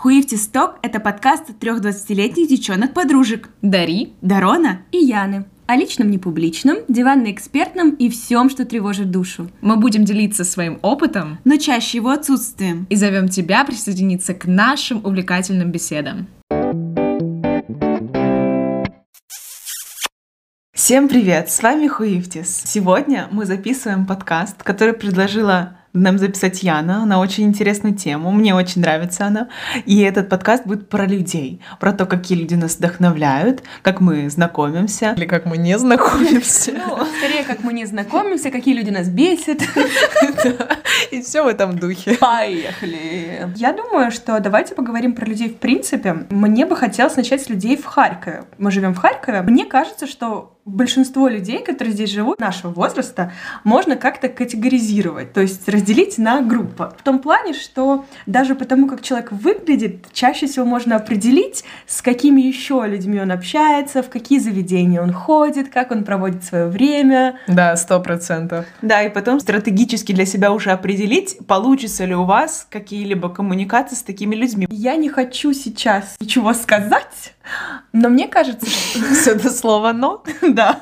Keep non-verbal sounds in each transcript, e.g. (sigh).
Хуивти Сток – это подкаст трех 20-летних девчонок-подружек. Дари, Дарона и Яны. О личном непубличном, диванно-экспертном и всем, что тревожит душу. Мы будем делиться своим опытом, но чаще его отсутствием. И зовем тебя присоединиться к нашим увлекательным беседам. Всем привет! С вами Хуивтис. Сегодня мы записываем подкаст, который предложила нам записать Яна на очень интересную тему. Мне очень нравится она. И этот подкаст будет про людей, про то, какие люди нас вдохновляют, как мы знакомимся. Или как мы не знакомимся. Ну, скорее, как мы не знакомимся, какие люди нас бесят. (laughs) И все в этом духе. Поехали! Я думаю, что давайте поговорим про людей в принципе. Мне бы хотелось начать с людей в Харькове. Мы живем в Харькове. Мне кажется, что большинство людей, которые здесь живут, нашего возраста, можно как-то категоризировать, то есть разделить на группы. В том плане, что даже потому, как человек выглядит, чаще всего можно определить, с какими еще людьми он общается, в какие заведения он ходит, как он проводит свое время. Да, сто процентов. Да, и потом стратегически для себя уже определить, получится ли у вас какие-либо коммуникации с такими людьми. Я не хочу сейчас ничего сказать, но мне кажется, что (laughs) это слово «но» (laughs) да.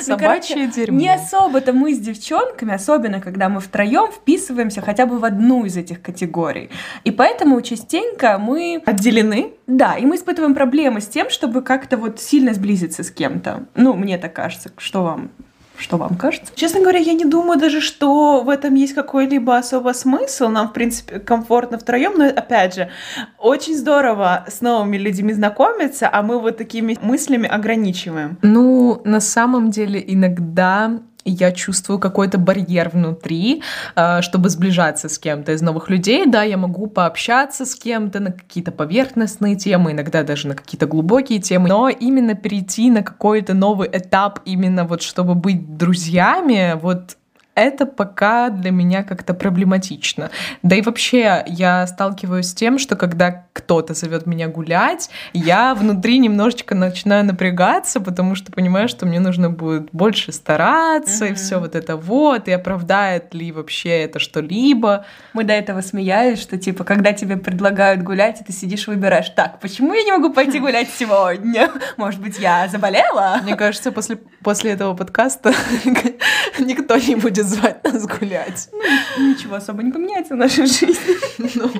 Собачье ну, короче, дерьмо. Не особо-то мы с девчонками, особенно когда мы втроем вписываемся хотя бы в одну из этих категорий. И поэтому частенько мы... Отделены? Да, и мы испытываем проблемы с тем, чтобы как-то вот сильно сблизиться с кем-то. Ну, мне так кажется. Что вам? Что вам кажется? Честно говоря, я не думаю даже, что в этом есть какой-либо особо смысл. Нам, в принципе, комфортно втроем, но опять же, очень здорово с новыми людьми знакомиться, а мы вот такими мыслями ограничиваем. Ну, на самом деле, иногда я чувствую какой-то барьер внутри, а, чтобы сближаться с кем-то из новых людей. Да, я могу пообщаться с кем-то на какие-то поверхностные темы, иногда даже на какие-то глубокие темы, но именно перейти на какой-то новый этап, именно вот чтобы быть друзьями, вот это пока для меня как-то проблематично. Да и вообще я сталкиваюсь с тем, что когда кто-то зовет меня гулять, я внутри немножечко начинаю напрягаться, потому что понимаю, что мне нужно будет больше стараться, mm-hmm. и все вот это вот, и оправдает ли вообще это что-либо. Мы до этого смеялись, что типа, когда тебе предлагают гулять, и ты сидишь и выбираешь, так, почему я не могу пойти гулять сегодня? Может быть, я заболела? Мне кажется, после, после этого подкаста (laughs) никто не будет звать нас гулять. Ну, ничего особо не поменяется в нашей жизни. Ну,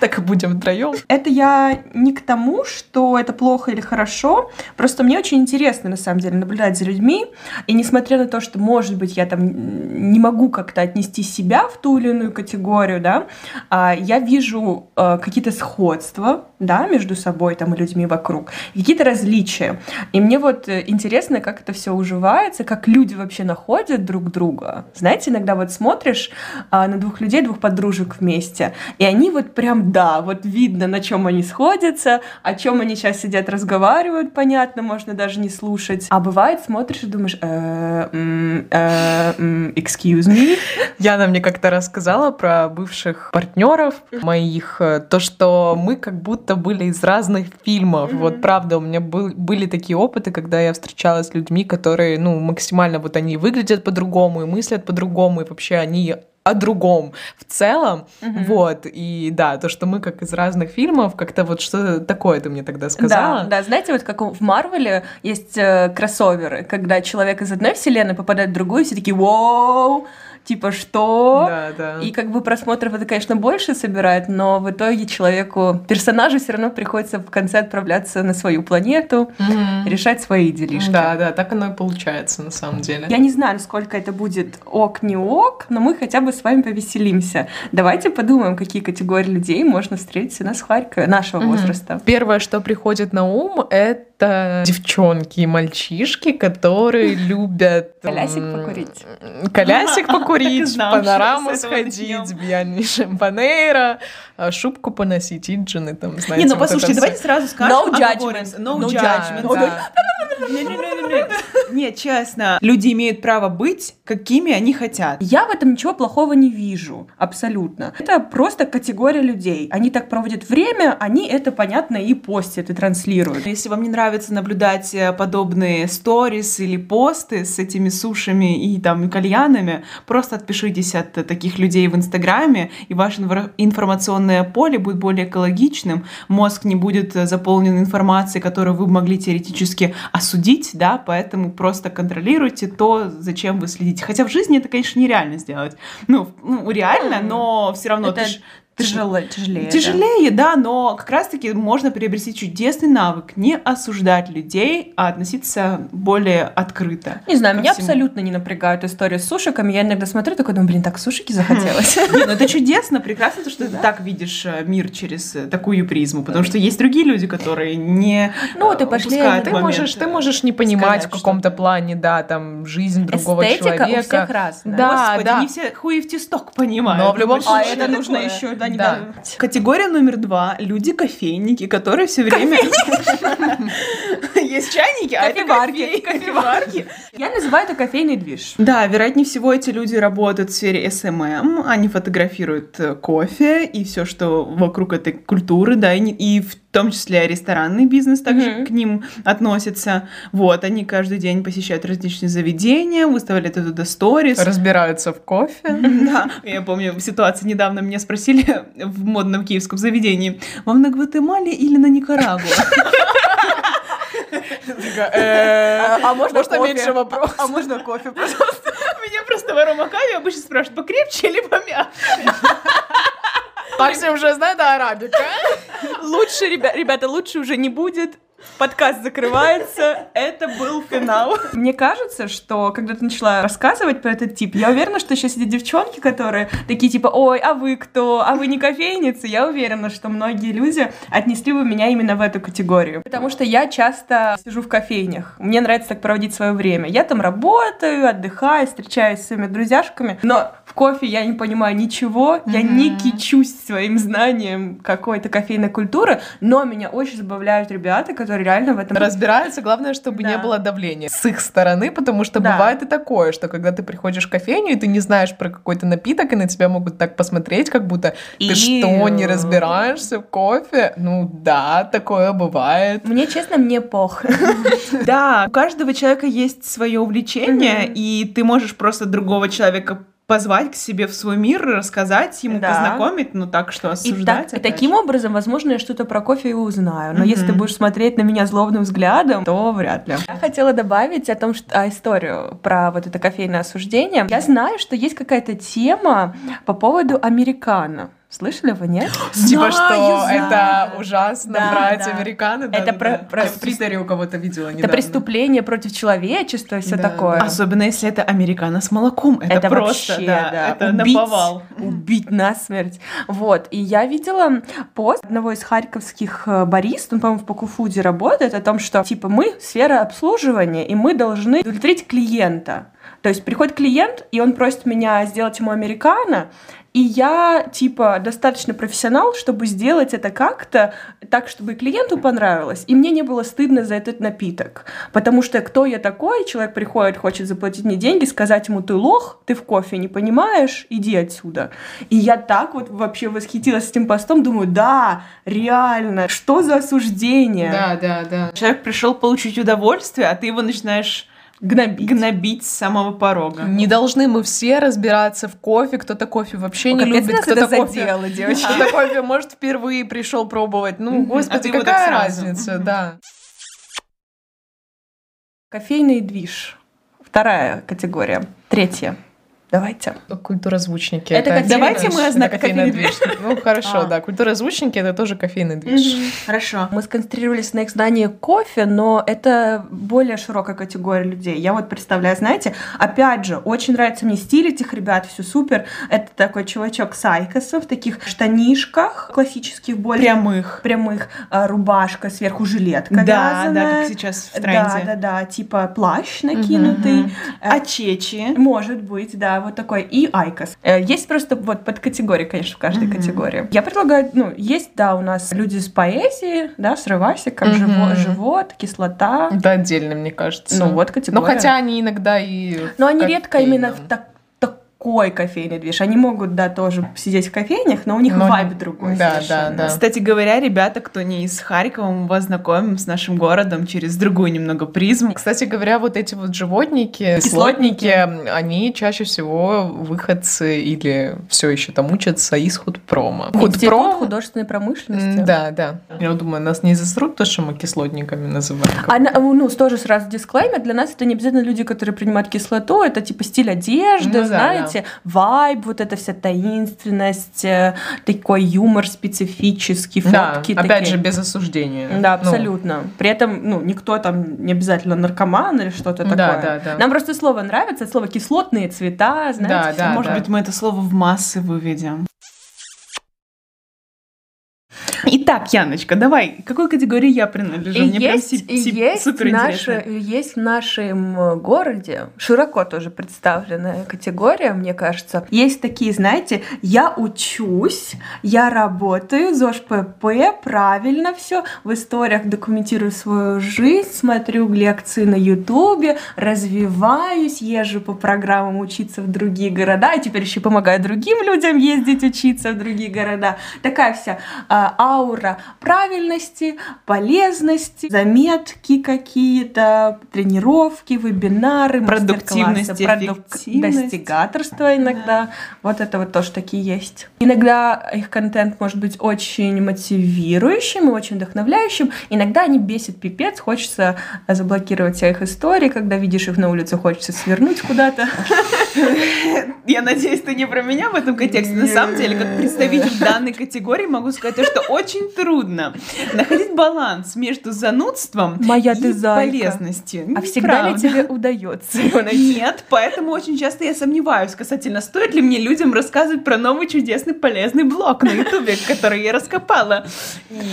так и будем втроем. Это я не к тому, что это плохо или хорошо, просто мне очень интересно, на самом деле, наблюдать за людьми, и несмотря на то, что, может быть, я там не могу как-то отнести себя в ту или иную категорию, да, а, я вижу а, какие-то сходства, да, между собой там и людьми вокруг, какие-то различия. И мне вот э, интересно, как это все уживается, как люди вообще находят друг друга. Знаете, иногда вот смотришь а, на двух людей, двух подружек вместе, и они вот прям, да, вот видно, на чем они сходятся, о чем они сейчас сидят, разговаривают, понятно, можно даже не слушать. А бывает, смотришь и думаешь, э, э, excuse me. Яна мне как-то рассказала про бывших партнеров моих, э, то, что мы как будто были из разных фильмов. Вот правда, у меня был, были такие опыты, когда я встречалась с людьми, которые, ну, максимально вот они выглядят по-другому и мыслят по-другому, и вообще они о другом в целом. Mm-hmm. Вот. И да, то, что мы как из разных фильмов, как-то вот что такое ты мне тогда сказала. Да, да, знаете, вот как в Марвеле есть э, кроссоверы, когда человек из одной вселенной попадает в другую, и все такие «Воу!» Типа что? Да, да. И как бы просмотров это, конечно, больше собирает, но в итоге человеку, персонажу все равно приходится в конце отправляться на свою планету, mm-hmm. решать свои делишки. Да, да, так оно и получается на самом деле. Я не знаю, сколько это будет ок, не ок, но мы хотя бы с вами повеселимся. Давайте подумаем, какие категории людей можно встретить у нас в Харькове, нашего mm-hmm. возраста. Первое, что приходит на ум, это это девчонки и мальчишки, которые (laughs) любят... Колясик покурить. Колясик (laughs) покурить, панораму сходить, бьяни шампанейра, а, шубку поносить, иджины там, знаете. Не, ну послушайте, давайте сразу скажем... No judgment. No judgment. Нет, честно, люди имеют право быть, какими они хотят. Я в этом ничего плохого не вижу, абсолютно. Это просто категория людей. Они так проводят время, они это, понятно, и постят, и транслируют. Если вам не нравится наблюдать э, подобные сторис или посты с этими сушами и там кальянами, просто отпишитесь от таких людей в Инстаграме, и ваше информационное поле будет более экологичным, мозг не будет заполнен информацией, которую вы могли теоретически осудить, да, поэтому просто контролируйте то, зачем вы следите. Хотя в жизни это, конечно, нереально сделать. Ну, ну реально, но все равно это... ты ж Тяжелее, тяжелее. Тяжелее, да. да, но как раз-таки можно приобрести чудесный навык не осуждать людей, а относиться более открыто. Не знаю, меня всему. абсолютно не напрягают истории с сушиками. Я иногда смотрю, такой думаю, блин, так сушики захотелось. (laughs) Ну это чудесно, прекрасно, то, что ты так видишь э, мир через э, такую призму, потому что есть другие люди, которые не Ну, ты пошли, ты можешь, ты можешь не понимать в каком-то плане, да, там, жизнь другого человека. Эстетика у всех разная. Да, да. не все хуи в тесток понимают. Но в любом случае. А это нужно еще, да, не да. Категория номер два. Люди-кофейники, которые все время... Есть чайники, а это кофеварки. Я называю это кофейный движ. Да, вероятнее всего эти люди работают в сфере SMM, они фотографируют э, кофе и все, что вокруг этой культуры, да, и в том числе ресторанный бизнес также к ним относится. Вот, они каждый день посещают различные заведения, выставляют туда сторис. Разбираются в кофе. Да, я помню ситуацию недавно меня спросили (laughs) в модном киевском заведении, вам на Гватемале или на Никарагуа? (laughs) «Э, а можно меньше вопросов? А можно кофе, (laughs) пожалуйста? Меня просто в аромакаве обычно спрашивают, покрепче или помягче? Максим уже знает арабика. Лучше, ребята, лучше уже не будет. Подкаст закрывается. Это был финал. Мне кажется, что когда ты начала рассказывать про этот тип, я уверена, что сейчас эти девчонки, которые такие типа, ой, а вы кто? А вы не кофейницы? Я уверена, что многие люди отнесли бы меня именно в эту категорию. Потому что я часто сижу в кофейнях. Мне нравится так проводить свое время. Я там работаю, отдыхаю, встречаюсь с своими друзьяшками, но кофе я не понимаю ничего, mm-hmm. я не кичусь своим знанием какой-то кофейной культуры, но меня очень забавляют ребята, которые реально в этом разбираются. Главное, чтобы да. не было давления с их стороны, потому что да. бывает и такое, что когда ты приходишь в кофейню, и ты не знаешь про какой-то напиток, и на тебя могут так посмотреть, как будто и... ты что, не разбираешься в кофе? Ну да, такое бывает. Мне, честно, мне пох. (laughs) Да, у каждого человека есть свое увлечение, и ты можешь просто другого человека позвать к себе в свой мир, рассказать ему, да. познакомить, ну так что осуждать. И так, таким образом, возможно, я что-то про кофе и узнаю. Но mm-hmm. если ты будешь смотреть на меня злобным взглядом, то вряд ли. Я хотела добавить о том, что а, историю про вот это кофейное осуждение. Я знаю, что есть какая-то тема по поводу американо. Слышали вы, нет? (gasps) Типа, что это ужасно да, брать да. американо. Это про, про... в Твиттере у кого-то видела недавно. Это преступление против человечества и все да, такое. Особенно если это американо с молоком. Это, это просто, вообще, да, да. это убить, наповал. Убить насмерть. Вот. И я видела пост одного из харьковских э, барист, он, по-моему, в Покуфуде работает, о том, что, типа, мы сфера обслуживания, и мы должны удовлетворить клиента. То есть приходит клиент, и он просит меня сделать ему американо, и я, типа, достаточно профессионал, чтобы сделать это как-то так, чтобы клиенту понравилось, и мне не было стыдно за этот напиток. Потому что кто я такой? Человек приходит, хочет заплатить мне деньги, сказать ему, ты лох, ты в кофе не понимаешь, иди отсюда. И я так вот вообще восхитилась этим постом, думаю, да, реально, что за осуждение? Да, да, да. Человек пришел получить удовольствие, а ты его начинаешь гнобить. гнобить с самого порога. Не должны мы все разбираться в кофе, кто-то кофе вообще О, не любит, кто-то кофе, задело, девочки. кто-то кофе, может, впервые пришел пробовать. Ну, господи, а какая разница, да. Кофейный движ. Вторая категория. Третья. Давайте. Культурозвучники. Это, это Давайте мы ознакомим кофейный движ. Ну, хорошо, а. да. Культурозвучники — это тоже кофейный движ. Хорошо. Мы сконцентрировались на их знании кофе, но это более широкая категория людей. Я вот представляю, знаете, опять же, очень нравится мне стиль этих ребят, все супер. Это такой чувачок с айкосом в таких штанишках классических, более... Прямых. Прямых. А, рубашка, сверху жилетка Да, вязаная. да, как сейчас в тренде. Да, да, да. Типа плащ накинутый. Угу. А чечи? Может быть, да вот такой. И Айкос. Э, Есть просто вот под категории, конечно, в каждой категории. Я предлагаю, ну, есть, да, у нас люди с поэзией, да, с рывасиком, Мгм. живо- живот, кислота. Это отдельно, мне кажется. Ну, вот категория. Ну, хотя они иногда и... Но они редко именно в кофейном. Так- такой кофейный движ. Они могут, да, тоже сидеть в кофейнях, но у них Но- вайб другой да, совершенно. да, да. Кстати говоря, ребята, кто не из Харькова, мы вас знакомим с нашим городом через другую немного призму. Кстати говоря, вот эти вот животники, Кислотники. кислотники, они чаще всего выходцы или все еще там учатся из худпрома. Институт художественной промышленности. Да, да. Я думаю, нас не засрут то, что мы кислотниками называем. А на- ну, тоже сразу дисклеймер, для нас это не обязательно люди, которые принимают кислоту, это типа стиль одежды, Ну да, знаете, вайб, вот эта вся таинственность, э, такой юмор специфический, Да, фотки опять такие. же, без осуждения. Да, Ну, абсолютно. При этом, ну, никто там не обязательно наркоман или что-то Да, такое. да, да. Нам просто слово нравится, это слово кислотные цвета, знаете. Да, да, Может да. быть, мы это слово в массы выведем. Итак, Яночка, давай, к какой категории я принадлежу? И Мне прям есть, си- и есть, супер интересно. есть в нашем э, городе широко тоже представленная категория, мне кажется. Есть такие, знаете, я учусь, я работаю, ЗОЖ ПП, правильно все, в историях документирую свою жизнь, смотрю лекции на Ютубе, развиваюсь, езжу по программам учиться в другие города, и теперь еще помогаю другим людям ездить учиться в другие города. Такая вся а, аура правильности, полезности, заметки какие-то, тренировки, вебинары, Продуктивность, продук- достигаторство иногда. Вот это вот тоже такие есть. Иногда их контент может быть очень мотивирующим и очень вдохновляющим. Иногда они бесят пипец, хочется заблокировать все их истории, когда видишь их на улице, хочется свернуть куда-то. (laughs) Я надеюсь, ты не про меня в этом контексте. На самом деле, как представитель данной категории, могу сказать, то, что очень трудно находить баланс между занудством Моя и полезностью. А всегда ли тебе удается? (laughs) Нет, поэтому очень часто я сомневаюсь касательно, стоит ли мне людям рассказывать про новый чудесный полезный блог на ютубе, который я раскопала.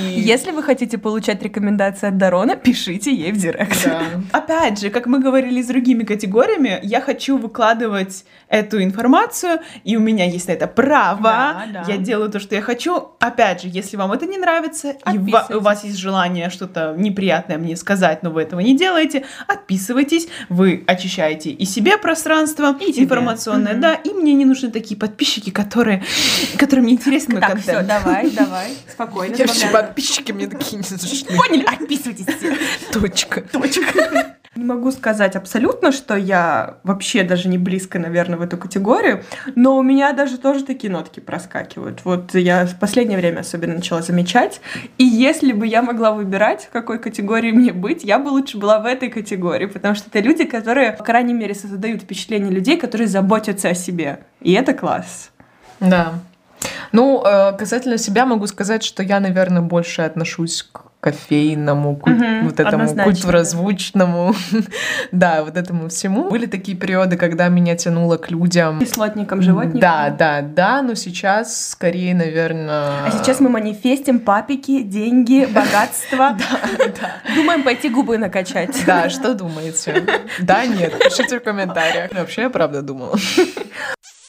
Если вы хотите получать рекомендации от Дарона, пишите ей в директ. Да. Опять же, как мы говорили с другими категориями, я хочу выкладывать эту информацию, и у меня есть на это право. Да, да. Я делаю то, что я хочу. Опять же, если вам это не нравится, и у вас есть желание что-то неприятное мне сказать, но вы этого не делаете, отписывайтесь, вы очищаете и себе пространство И тебе. информационное, Мгм. да, и мне не нужны такие подписчики, которые, (laughs) которым не интересен мой Так, все, контент. давай, (laughs) давай, спокойно. Я вообще подписчики мне такие не зашли. Поняли? Отписывайтесь все. Точка. Не могу сказать абсолютно, что я вообще даже не близко, наверное, в эту категорию, но у меня даже тоже такие нотки проскакивают. Вот я в последнее время особенно начала замечать. И если бы я могла выбирать, в какой категории мне быть, я бы лучше была в этой категории, потому что это люди, которые, по крайней мере, создают впечатление людей, которые заботятся о себе. И это класс. Да. Ну, э, касательно себя могу сказать, что я, наверное, больше отношусь к кофейному, куль- Мгм, вот этому однозначно, культурозвучному, (laughs) да, вот этому всему. Были такие периоды, когда меня тянуло к людям. Кислотником, животником. Да, да, да, но сейчас скорее, наверное... А сейчас мы манифестим папики, деньги, (laughs) богатство. Думаем пойти губы накачать. Да, что думаете? Да, нет, пишите в комментариях. Вообще, я правда думала. (laughs)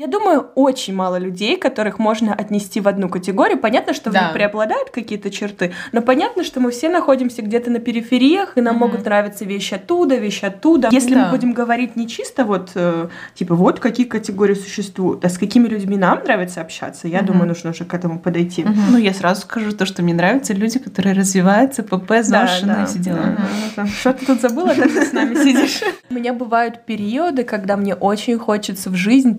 Я думаю, очень мало людей, которых можно отнести в одну категорию. Понятно, что в Да. них преобладают какие-то черты, но понятно, что мы все находимся где-то на перифериях, и нам Мгм. могут нравиться вещи оттуда, вещи оттуда. Если Да. мы будем говорить не чисто вот, э, типа, вот какие категории существуют, а с какими людьми нам нравится общаться, я Мгм. думаю, нужно уже к этому подойти. Ну, я сразу скажу то, что мне нравятся люди, которые развиваются, ПП, Да, ЗОЖ, да. и все дела. Мгм. Что ты тут забыла, так ты с нами сидишь? (laughs) У меня бывают периоды, когда мне очень хочется в жизнь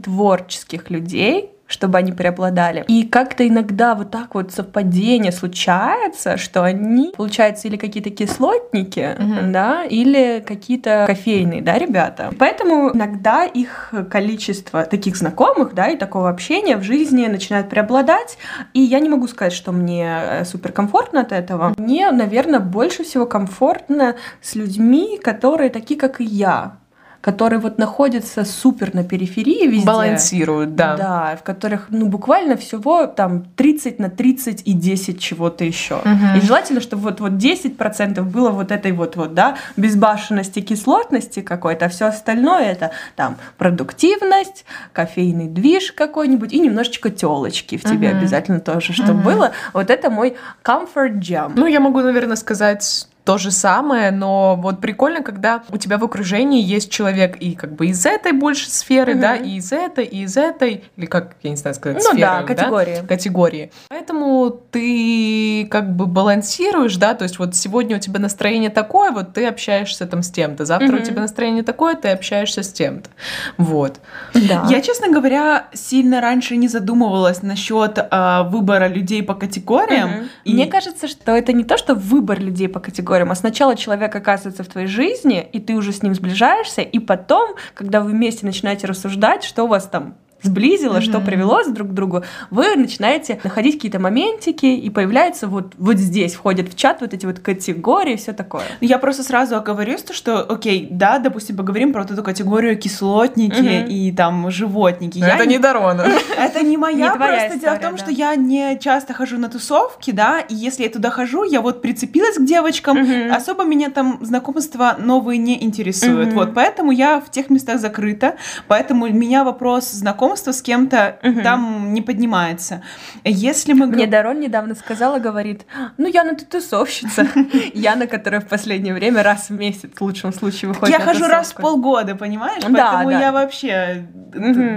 творческих людей, чтобы они преобладали. И как-то иногда вот так вот совпадение случается, что они, получается, или какие-то кислотники, Мгм. да, или какие-то кофейные, да, ребята. Поэтому иногда их количество таких знакомых, да, и такого общения в жизни начинает преобладать. И я не могу сказать, что мне супер комфортно от этого. Мне, наверное, больше всего комфортно с людьми, которые такие, как и я. Которые вот находятся супер на периферии везде. Балансируют, да. Да, в которых, ну, буквально всего там 30 на 30 и 10 чего-то еще. Мгм. И желательно, чтобы вот, вот 10% было вот этой вот, вот, да, безбашенности, кислотности какой-то, а все остальное это там продуктивность, кофейный движ какой-нибудь и немножечко телочки в тебе Мгм. обязательно тоже, чтобы Мгм. было. Вот это мой comfort jam. Ну, я могу, наверное, сказать то же самое, но вот прикольно, когда у тебя в окружении есть человек и как бы из этой больше сферы, Мгм. да, и из этой, и из этой, или как, я не знаю сказать, Ну сферы, да, категории. категории. Поэтому ты как бы балансируешь, да, то есть вот сегодня у тебя настроение такое, вот ты общаешься там с тем-то, завтра Мгм. у тебя настроение такое, ты общаешься с тем-то. Вот. Да. Я, честно говоря, сильно раньше не задумывалась насчет а, выбора людей по категориям. Мгм. И- Мне кажется, что это не то, что выбор людей по категориям, а сначала человек оказывается в твоей жизни, и ты уже с ним сближаешься, и потом, когда вы вместе начинаете рассуждать, что у вас там сблизило, что Мгм. привело друг к другу, вы начинаете находить какие-то моментики, и появляются вот, вот здесь, входят в чат вот эти вот категории и все такое. Я просто сразу оговорюсь, то, что, окей, да, допустим, поговорим про вот эту категорию кислотники Мгм. и там животники. Я Это не Дорона. (laughs) Это не моя, просто дело в том, что я не часто хожу на тусовки, да, и если я туда хожу, я вот прицепилась к девочкам, особо меня там знакомства новые не интересуют, вот, поэтому я в тех местах закрыта, поэтому у меня вопрос знакомства с кем-то Мгм. там не поднимается. Если мы... Мне Дарон недавно сказала, говорит, ну, Яна, ты тусовщица. (laughs) Яна, которая в последнее время раз в месяц, в лучшем случае, выходит Я на хожу раз в полгода, понимаешь? Поэтому я вообще,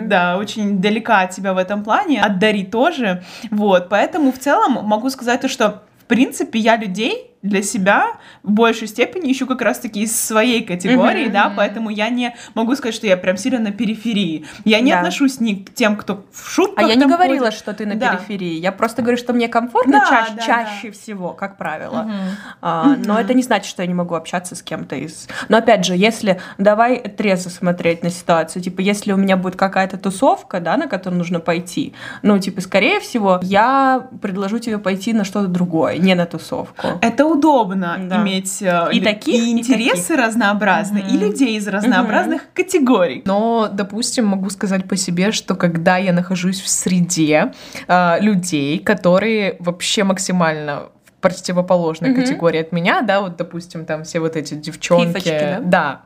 да, очень далека от тебя в этом плане, от Дари тоже. Вот, поэтому в целом могу сказать то, что в принципе я людей для себя в большей степени ищу как раз-таки из своей категории, Мгм. да, поэтому я не могу сказать, что я прям сильно на периферии. Я не Да. отношусь ни к тем, кто в шутках А я не говорила, ходит. что ты на Да. периферии. Я просто говорю, что мне комфортно Да, чаще, да, чаще всего, как правило. Мгм. А, Мгм. Но это не значит, что я не могу общаться с кем-то из. Но опять же, если давай трезво смотреть на ситуацию, типа, если у меня будет какая-то тусовка, да, на которую нужно пойти, ну, типа, скорее всего, я предложу тебе пойти на что-то другое, не на тусовку. Это удобно Да. иметь э, И лю- таких, и и интересы разнообразные, и Мгм. людей из разнообразных категорий. Но, допустим, могу сказать по себе, что когда я нахожусь в среде э, людей, которые вообще максимально в противоположной Мгм. категории от меня, да, вот, допустим, там все вот эти девчонки, Фифочки, да?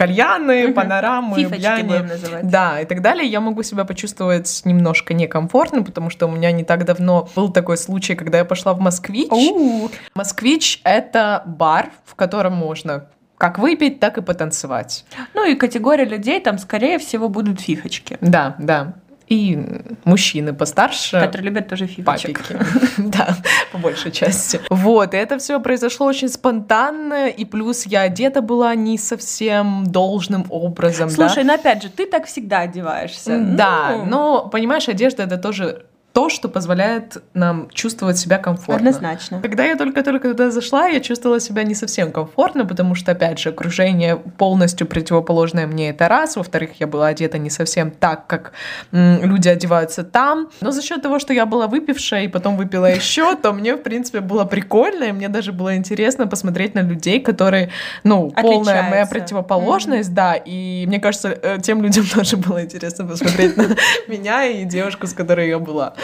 Кальяны, панорамы, Фифочки бляни. Да, и так далее, я могу себя почувствовать немножко некомфортно, потому что у меня не так давно был такой случай, когда я пошла в Москвич. Москвич — это бар, в котором можно как выпить, так и потанцевать. Ну и категория людей там, скорее всего, будут фифочки, Да, да. И мужчины постарше. которые любят тоже фифочек. Папики. (laughs) Да, по большей части. Вот, и это все произошло очень спонтанно, и плюс я одета была не совсем должным образом. да. Слушай, ну опять же, ты так всегда одеваешься. Да, Ну, но, понимаешь, одежда это тоже то, что позволяет нам чувствовать себя комфортно. Однозначно. Когда я только-только туда зашла, я чувствовала себя не совсем комфортно, потому что, опять же, окружение полностью противоположное мне это раз. Во-вторых, я была одета не совсем так, как люди одеваются там. Но за счет того, что я была выпившая и потом выпила еще, то мне, в принципе, было прикольно, и мне даже было интересно посмотреть на людей, которые, ну, полная моя противоположность, да, и мне кажется, э, тем людям (laughs) тоже было интересно посмотреть на (laughs) меня и девушку, с которой я была.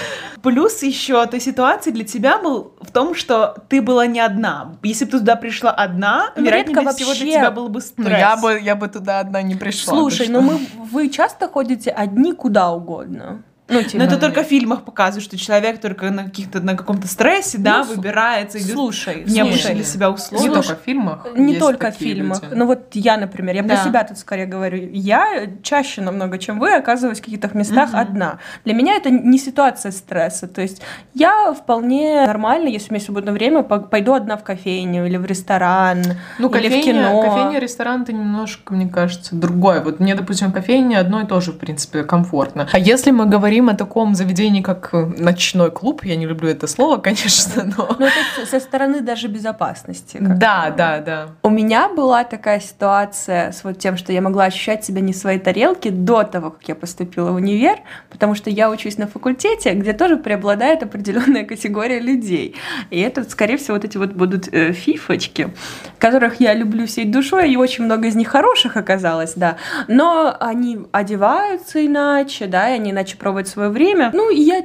Плюс еще той ситуации для тебя был в том, что ты была не одна. Если бы ты туда пришла одна, Ну, вероятнее редко всего для вообще. тебя был бы стресс. Ну, я бы, я бы туда одна не пришла. Слушай, ну мы, вы часто ходите одни куда угодно? Ну, типа, Но это только в фильмах показывают, что человек только на каких-то на каком-то стрессе, да, Ну, с- выбирается, идет Слушай, слушай. для себя Не условия. только в фильмах. Не есть только в фильмах. люди. Ну вот я, например, я про Да. себя тут скорее говорю. Я чаще намного, чем вы, оказываюсь в каких-то местах Мгм. одна. Для меня это не ситуация стресса. То есть я вполне нормально, если у меня свободное время, по- пойду одна в кофейню или в ресторан, Ну, или кофейня, в кино. кофейня, ресторан, это немножко, мне кажется, другое. Вот мне, допустим, кофейня одно и то же, в принципе, комфортно. А если мы говорим говорим о таком заведении, как ночной клуб. Я не люблю это слово, конечно, но... Но это со стороны даже безопасности. Да, да, да. У меня была такая ситуация с вот тем, что я могла ощущать себя не в своей тарелке до того, как я поступила в универ, потому что я учусь на факультете, где тоже преобладает определенная категория людей. И это, скорее всего, вот эти вот будут э, фифочки, которых я люблю всей душой, и очень много из них хороших оказалось, да. Но они одеваются иначе, да, и они иначе проводят свое время. Ну, и я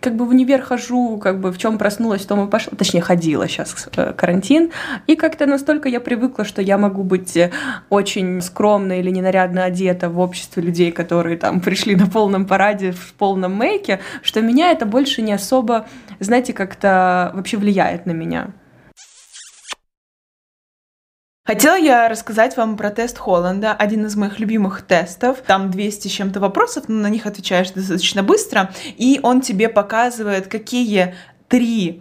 как бы в универ хожу, как бы в чем проснулась, в том и пошла. Точнее, ходила сейчас э, карантин. И как-то настолько я привыкла, что я могу быть э, очень скромно или ненарядно одета в обществе людей, которые там пришли на полном параде, в полном мейке, что меня это больше не особо, знаете, как-то вообще влияет на меня. Хотела я рассказать вам про тест Холланда, один из моих любимых тестов. Там 200 с чем-то вопросов, но на них отвечаешь достаточно быстро, и он тебе показывает, какие три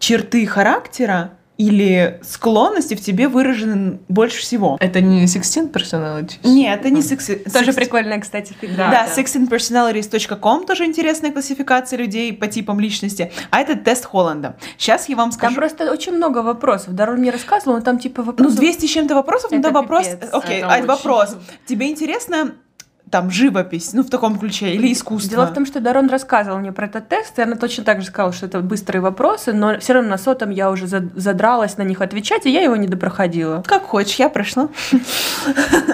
черты характера или склонности в тебе выражены больше всего. Это не 16 personalities? Нет, это не 16. Тоже прикольная, кстати, фигня. Да, да, 16personalities.com тоже интересная классификация людей по типам личности. А это тест Холланда. Сейчас я вам скажу. Там просто очень много вопросов. Дарон мне рассказывал, но там типа вопросов... Ну, 200 с чем-то вопросов, ну да, вопрос... Окей, а вопрос. Тебе интересно там живопись, ну в таком ключе, или искусство. Дело в том, что Дарон рассказывал мне про этот тест, и она точно так же сказала, что это быстрые вопросы, но все равно на сотом я уже задралась на них отвечать, и я его не допроходила. Как хочешь, я прошла.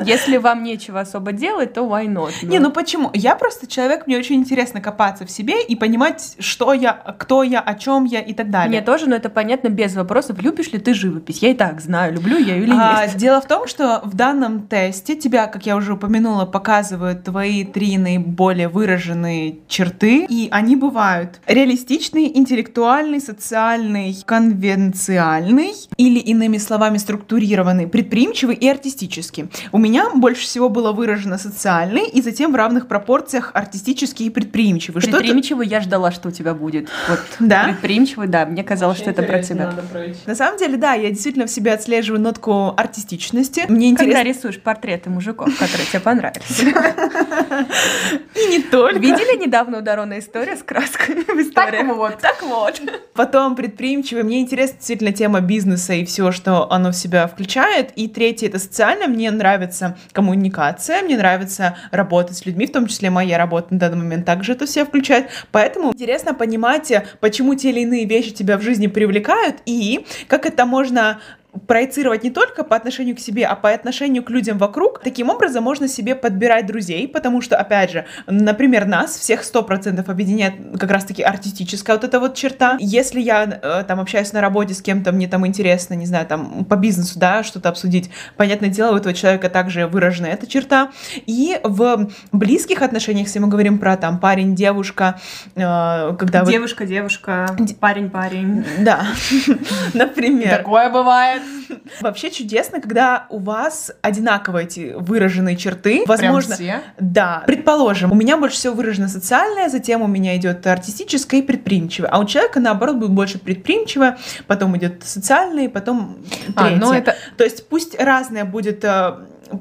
Если вам нечего особо делать, то why not? Но... Не, ну почему? Я просто человек, мне очень интересно копаться в себе и понимать, что я, кто я, о чем я и так далее. Мне тоже, но это понятно без вопросов. Любишь ли ты живопись? Я и так знаю, люблю я или а, нет. Дело в том, что в данном тесте тебя, как я уже упомянула, показывают показывают твои три наиболее выраженные черты, и они бывают реалистичный, интеллектуальный, социальный, конвенциальный, или иными словами структурированный, предприимчивый и артистический. У меня больше всего было выражено социальный, и затем в равных пропорциях артистический и предприимчивый. Предприимчивый я ждала, что у тебя будет. Вот да? Предприимчивый, да, мне казалось, что это про тебя. На самом деле, да, я действительно в себе отслеживаю нотку артистичности. Мне интересно... Когда рисуешь портреты мужиков, которые тебе понравились. (laughs) И не только. Видели недавно у Дарона история с красками в истории? Так вот. Так вот. Потом предприимчивый. Мне интересна действительно тема бизнеса и все, что оно в себя включает. И третье — это социально. Мне нравится коммуникация, мне нравится работать с людьми, в том числе моя работа на данный момент также это все включает. Поэтому интересно понимать, почему те или иные вещи тебя в жизни привлекают и как это можно проецировать не только по отношению к себе, а по отношению к людям вокруг. Таким образом можно себе подбирать друзей, потому что, опять же, например, нас всех 100% объединяет как раз-таки артистическая вот эта вот черта. Если я э, там общаюсь на работе с кем-то, мне там интересно, не знаю, там по бизнесу, да, что-то обсудить, понятное дело, у этого человека также выражена эта черта. И в близких отношениях, если мы говорим про там парень, девушка, э, когда девушка, вы... девушка, парень, парень, да, (laughs) например. Такое бывает. (laughs) Вообще чудесно, когда у вас одинаковые эти выраженные черты. Возможно, Прям все? да. Предположим, у меня больше всего выражено социальное, затем у меня идет артистическое и предприимчивое, а у человека наоборот будет больше предприимчивое, потом идет социальное, потом третье. А, ну это... То есть пусть разная будет э,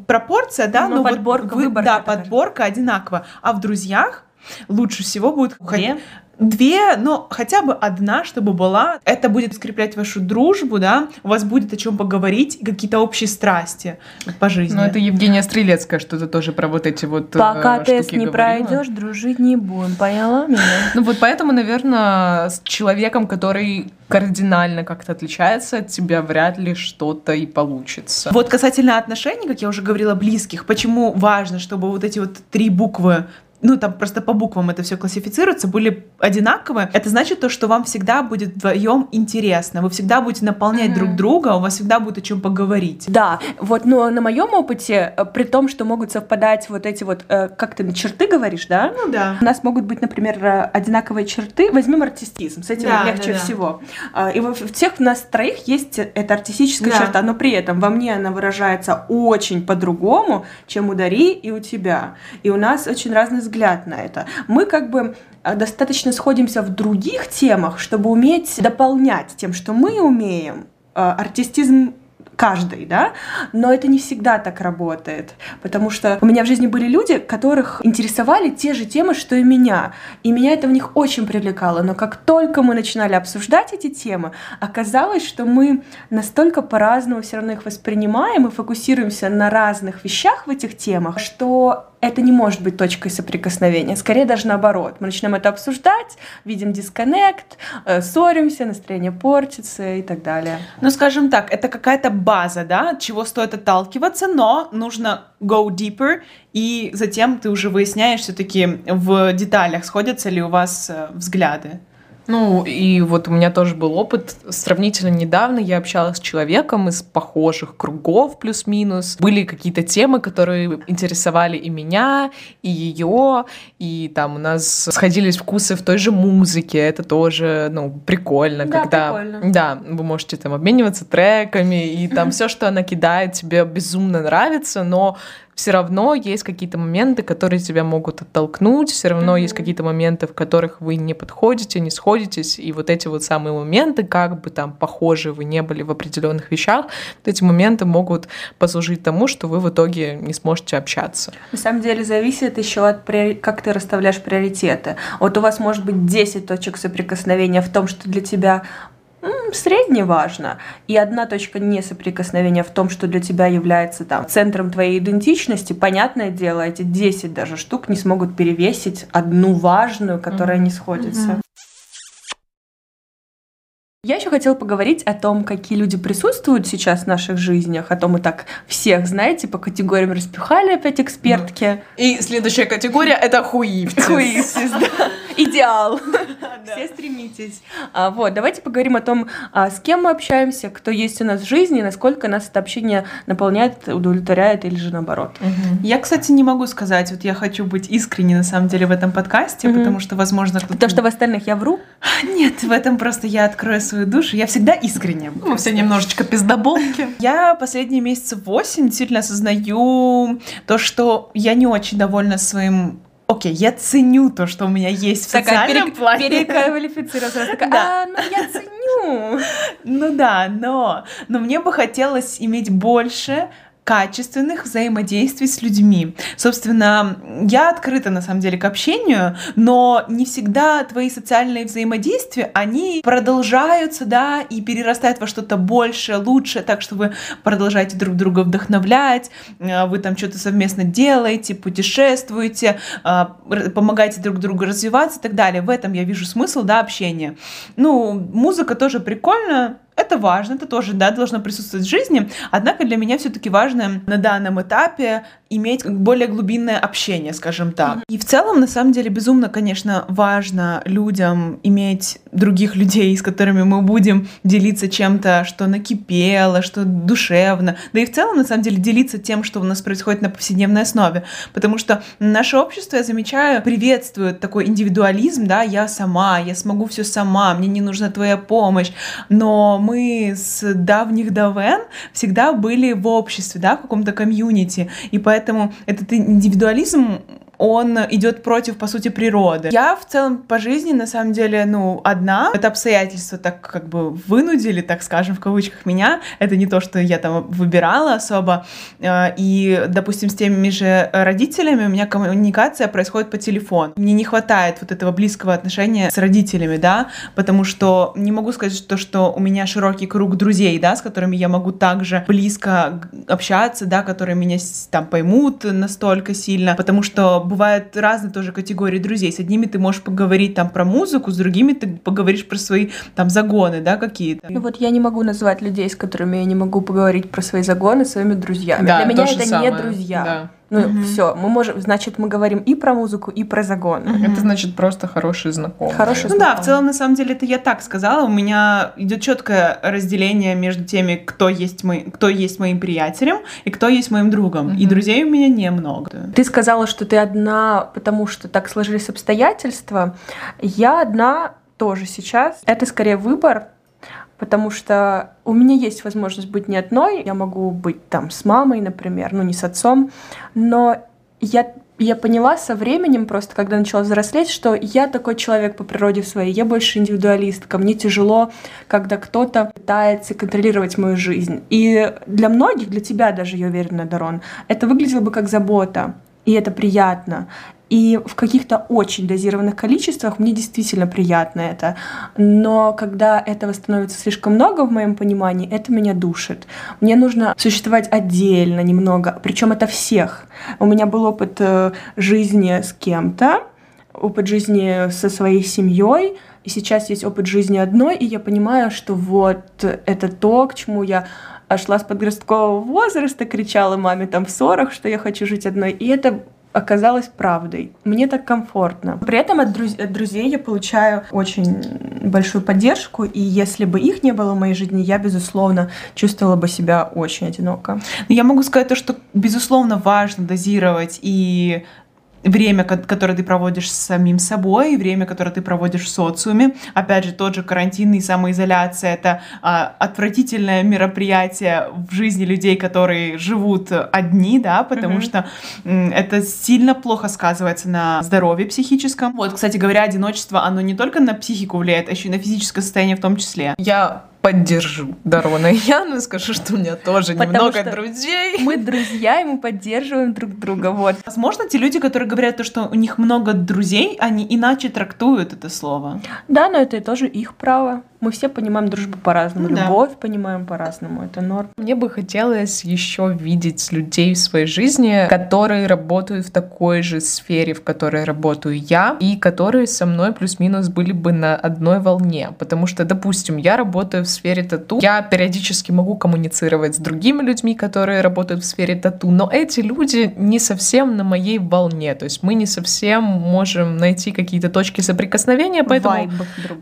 пропорция, да, но, но подборка, вот вы, да, подборка одинакова, а в друзьях лучше всего будет Две? Две, но хотя бы одна, чтобы была. Это будет скреплять вашу дружбу, да, у вас будет о чем поговорить, какие-то общие страсти по жизни. Ну, это Евгения Стрелецкая что-то тоже про вот эти вот э, Пока э, тест не говорила. пройдешь, дружить не будем, поняла меня? Ну вот поэтому, наверное, с человеком, который кардинально как-то отличается от тебя, вряд ли что-то и получится. Вот касательно отношений, как я уже говорила, близких, почему важно, чтобы вот эти вот три буквы ну там просто по буквам это все классифицируется, были одинаковые, это значит то, что вам всегда будет вдвоем интересно, вы всегда будете наполнять mm-hmm. друг друга, у вас всегда будет о чем поговорить. Да, вот, но на моем опыте, э, при том, что могут совпадать вот эти вот, э, как ты на черты говоришь, да? Ну да. У нас могут быть, например, э, одинаковые черты. Возьмем артистизм, с этим да, легче да, да. всего. А, и в тех у нас троих есть эта артистическая да. черта, но при этом во мне она выражается очень по-другому, чем у Дари и у тебя. И у нас очень разный взгляд на это. Мы как бы а, достаточно сходимся в других темах, чтобы уметь дополнять тем, что мы умеем. А, артистизм каждый, да, но это не всегда так работает, потому что у меня в жизни были люди, которых интересовали те же темы, что и меня, и меня это в них очень привлекало, но как только мы начинали обсуждать эти темы, оказалось, что мы настолько по-разному все равно их воспринимаем и фокусируемся на разных вещах в этих темах, что это не может быть точкой соприкосновения. Скорее даже наоборот. Мы начнем это обсуждать, видим дисконнект, э, ссоримся, настроение портится и так далее. Ну, скажем так, это какая-то база, да, от чего стоит отталкиваться, но нужно go deeper, и затем ты уже выясняешь все-таки в деталях, сходятся ли у вас э, взгляды. Ну, и вот у меня тоже был опыт. Сравнительно недавно я общалась с человеком из похожих кругов, плюс-минус. Были какие-то темы, которые интересовали и меня, и ее, и там у нас сходились вкусы в той же музыке. Это тоже, ну, прикольно, Да, когда... прикольно. Да, вы можете там обмениваться треками, и там все, что она кидает, тебе безумно нравится, но все равно есть какие-то моменты, которые тебя могут оттолкнуть, все равно есть какие-то моменты, в которых вы не подходите, не сходитесь, и вот эти вот самые моменты, как бы там похожи вы не были в определенных вещах, вот эти моменты могут послужить тому, что вы в итоге не сможете общаться. На самом деле зависит еще от приори- как ты расставляешь приоритеты. Вот у вас может быть 10 точек соприкосновения в том, что для тебя средне важно, и одна точка несоприкосновения в том, что для тебя является там центром твоей идентичности, понятное дело, эти 10 даже штук не смогут перевесить одну важную, которая не сходится. Я еще хотела поговорить о том, какие люди присутствуют сейчас в наших жизнях, о том мы так всех, знаете, по категориям распихали опять экспертки. И следующая категория — это хуивцы. Хуисис, да. Идеал. Все стремитесь. А, вот, давайте поговорим о том, а, с кем мы общаемся, кто есть у нас в жизни, насколько нас это общение наполняет, удовлетворяет или же наоборот. Я, кстати, не могу сказать, вот я хочу быть искренней на самом деле в этом подкасте, Мгм. потому что, возможно, кто-то... Потому что в остальных я вру. (laughs) Нет, в этом просто я открою свою душу. Я всегда искренне. Мы все немножечко пиздоболки. (laughs) Я последние месяцы восемь действительно осознаю то, что я не очень довольна своим Окей, я ценю то, что у меня есть в Такая социальном перек- плане. переквалифицировалась, такая, Да. «А, ну я ценю. Ну да, но, но мне бы хотелось иметь больше качественных взаимодействий с людьми. Собственно, я открыта на самом деле к общению, но не всегда твои социальные взаимодействия, они продолжаются, да, и перерастают во что-то больше, лучше, так что вы продолжаете друг друга вдохновлять, э, вы там что-то совместно делаете, путешествуете, э, помогаете друг другу развиваться и так далее. В этом я вижу смысл, да, общения. Ну, музыка тоже прикольно, это важно, это тоже, да, должно присутствовать в жизни. Однако для меня все-таки важно на данном этапе иметь более глубинное общение, скажем так. И в целом, на самом деле, безумно, конечно, важно людям иметь других людей, с которыми мы будем делиться чем-то, что накипело, что душевно. Да и в целом, на самом деле, делиться тем, что у нас происходит на повседневной основе. Потому что наше общество, я замечаю, приветствует такой индивидуализм, да, я сама, я смогу все сама, мне не нужна твоя помощь. Но мы с давних давен всегда были в обществе, да, в каком-то комьюнити. И поэтому этот индивидуализм он идет против, по сути, природы. Я в целом по жизни, на самом деле, ну, одна. Это обстоятельства так как бы вынудили, так скажем, в кавычках меня. Это не то, что я там выбирала особо. Э, И, допустим, с теми же родителями у меня коммуникация происходит по телефону. Мне не хватает вот этого близкого отношения с родителями, да, потому что не могу сказать, что, что у меня широкий круг друзей, да, с которыми я могу также близко общаться, да, которые меня там поймут настолько сильно, потому что бывают разные тоже категории друзей. С одними ты можешь поговорить там про музыку, с другими ты поговоришь про свои там загоны, да, какие-то. Ну вот я не могу назвать людей, с которыми я не могу поговорить про свои загоны своими друзьями. Да, Для меня это самое, не друзья. да. Ну Мгм. все, мы можем, значит, мы говорим и про музыку, и про загоны. Мгм. Это значит просто хорошие знакомые. Хорошие Ну да, в знакомые. целом, на самом деле, это я так сказала. У меня идет четкое разделение между теми, кто есть, мой, кто есть моим приятелем и кто есть моим другом. И Мгм. друзей у меня немного. Ты сказала, что ты одна, потому что так сложились обстоятельства. Я одна тоже сейчас. Это скорее выбор, потому что у меня есть возможность быть не одной. Я могу быть там с мамой, например, ну не с отцом, но я я поняла со временем, просто когда начала взрослеть, что я такой человек по природе своей, я больше индивидуалистка, мне тяжело, когда кто-то пытается контролировать мою жизнь. И для многих, для тебя даже, я уверена, Дарон, это выглядело бы как забота, и это приятно. И в каких-то очень дозированных количествах мне действительно приятно это. Но когда этого становится слишком много в моем понимании, это меня душит. Мне нужно существовать отдельно немного, причем это всех. У меня был опыт э, жизни с кем-то, опыт жизни со своей семьей, и сейчас есть опыт жизни одной, и я понимаю, что вот это то, к чему я шла с подросткового возраста, кричала маме там в ссорах, что я хочу жить одной. И это оказалось правдой. Мне так комфортно. При этом от, друз- от друзей я получаю очень большую поддержку, и если бы их не было в моей жизни, я, безусловно, чувствовала бы себя очень одиноко. Я могу сказать то, что, безусловно, важно дозировать и время, которое ты проводишь с самим собой, время, которое ты проводишь в социуме. Опять же, тот же карантин и самоизоляция — это а, отвратительное мероприятие в жизни людей, которые живут одни, да, потому mm-hmm. что м, это сильно плохо сказывается на здоровье психическом. Вот, кстати говоря, одиночество, оно не только на психику влияет, а еще и на физическое состояние в том числе. Я поддержу Дарона и Яну, скажу, что у меня тоже Потому немного друзей. Мы друзья, и мы поддерживаем друг друга, вот. Возможно, те люди, которые говорят то, что у них много друзей, они иначе трактуют это слово. Да, но это тоже их право. Мы все понимаем дружбу по-разному, да. любовь понимаем по-разному, это норм. Мне бы хотелось еще видеть людей в своей жизни, которые работают в такой же сфере, в которой работаю я, и которые со мной плюс-минус были бы на одной волне. Потому что, допустим, я работаю в сфере тату, я периодически могу коммуницировать с другими людьми, которые работают в сфере тату, но эти люди не совсем на моей волне, то есть мы не совсем можем найти какие-то точки соприкосновения, поэтому,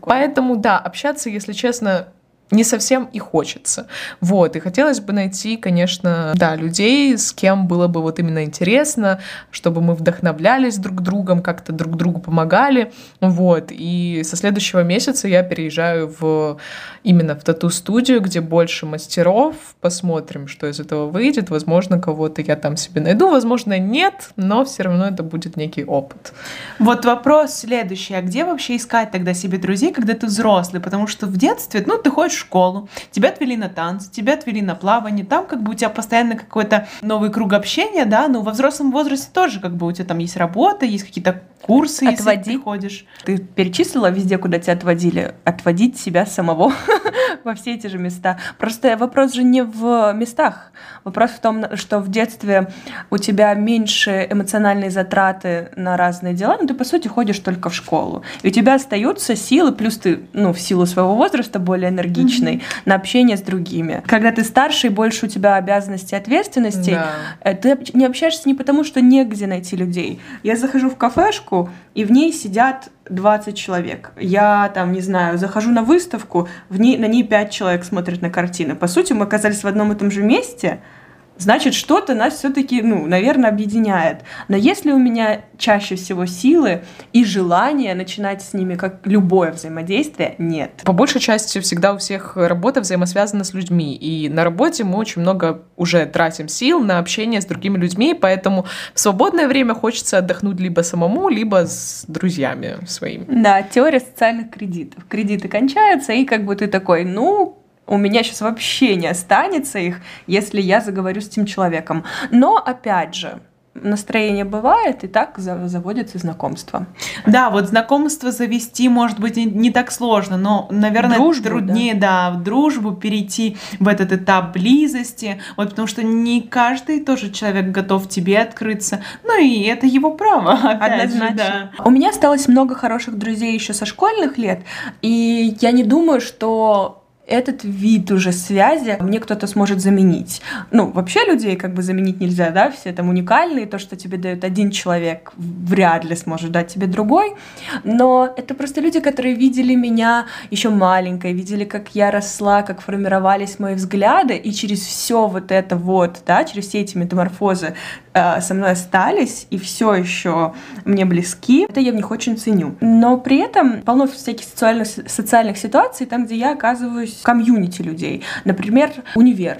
поэтому да, общаться если честно, не совсем и хочется. Вот, и хотелось бы найти, конечно, да, людей, с кем было бы вот именно интересно, чтобы мы вдохновлялись друг другом, как-то друг другу помогали, вот, и со следующего месяца я переезжаю в именно в тату-студию, где больше мастеров, посмотрим, что из этого выйдет, возможно, кого-то я там себе найду, возможно, нет, но все равно это будет некий опыт. Вот вопрос следующий, а где вообще искать тогда себе друзей, когда ты взрослый, потому что в детстве, ну, ты ходишь в школу, тебя отвели на танцы, тебя отвели на плавание, там как бы у тебя постоянно какой-то новый круг общения, да, но во взрослом возрасте тоже как бы у тебя там есть работа, есть какие-то курсы, Отводить. если ты ходишь. Ты перечислила везде, куда тебя отводили? Отводить себя самого (laughs) во все эти же места. Просто вопрос же не в местах. Вопрос в том, что в детстве у тебя меньше эмоциональные затраты на разные дела, но ты, по сути, ходишь только в школу. И у тебя остаются силы, плюс ты, ну, в силу своего возраста более энергичный, mm-hmm. на общение с другими. Когда ты старше и больше у тебя обязанностей и ответственностей, да. Э, ты не общаешься не потому, что негде найти людей. Я захожу в кафешку, и в ней сидят 20 человек. Я там, не знаю, захожу на выставку, в ней, на ней 5 человек смотрят на картины. По сути, мы оказались в одном и том же месте, значит, что-то нас все-таки, ну, наверное, объединяет. Но если у меня чаще всего силы и желание начинать с ними как любое взаимодействие, нет. По большей части всегда у всех работа взаимосвязана с людьми. И на работе мы очень много уже тратим сил на общение с другими людьми, поэтому в свободное время хочется отдохнуть либо самому, либо с друзьями своими. Да, теория социальных кредитов. Кредиты кончаются, и как бы ты такой, ну, у меня сейчас вообще не останется их, если я заговорю с этим человеком. Но, опять же, настроение бывает, и так заводятся знакомства. Да, вот знакомство завести, может быть, не, так сложно, но, наверное, дружбу, труднее, да. да, в дружбу перейти в этот этап близости, вот потому что не каждый тоже человек готов тебе открыться, ну и это его право, (laughs) Однозначно. Же, да. У меня осталось много хороших друзей еще со школьных лет, и я не думаю, что этот вид уже связи мне кто-то сможет заменить. Ну, вообще людей как бы заменить нельзя, да, все там уникальные, то, что тебе дает один человек, вряд ли сможет дать тебе другой, но это просто люди, которые видели меня еще маленькой, видели, как я росла, как формировались мои взгляды, и через все вот это вот, да, через все эти метаморфозы со мной остались и все еще мне близки, это я в них очень ценю. Но при этом полно всяких социальных, социальных ситуаций, там, где я оказываюсь комьюнити людей. Например, универ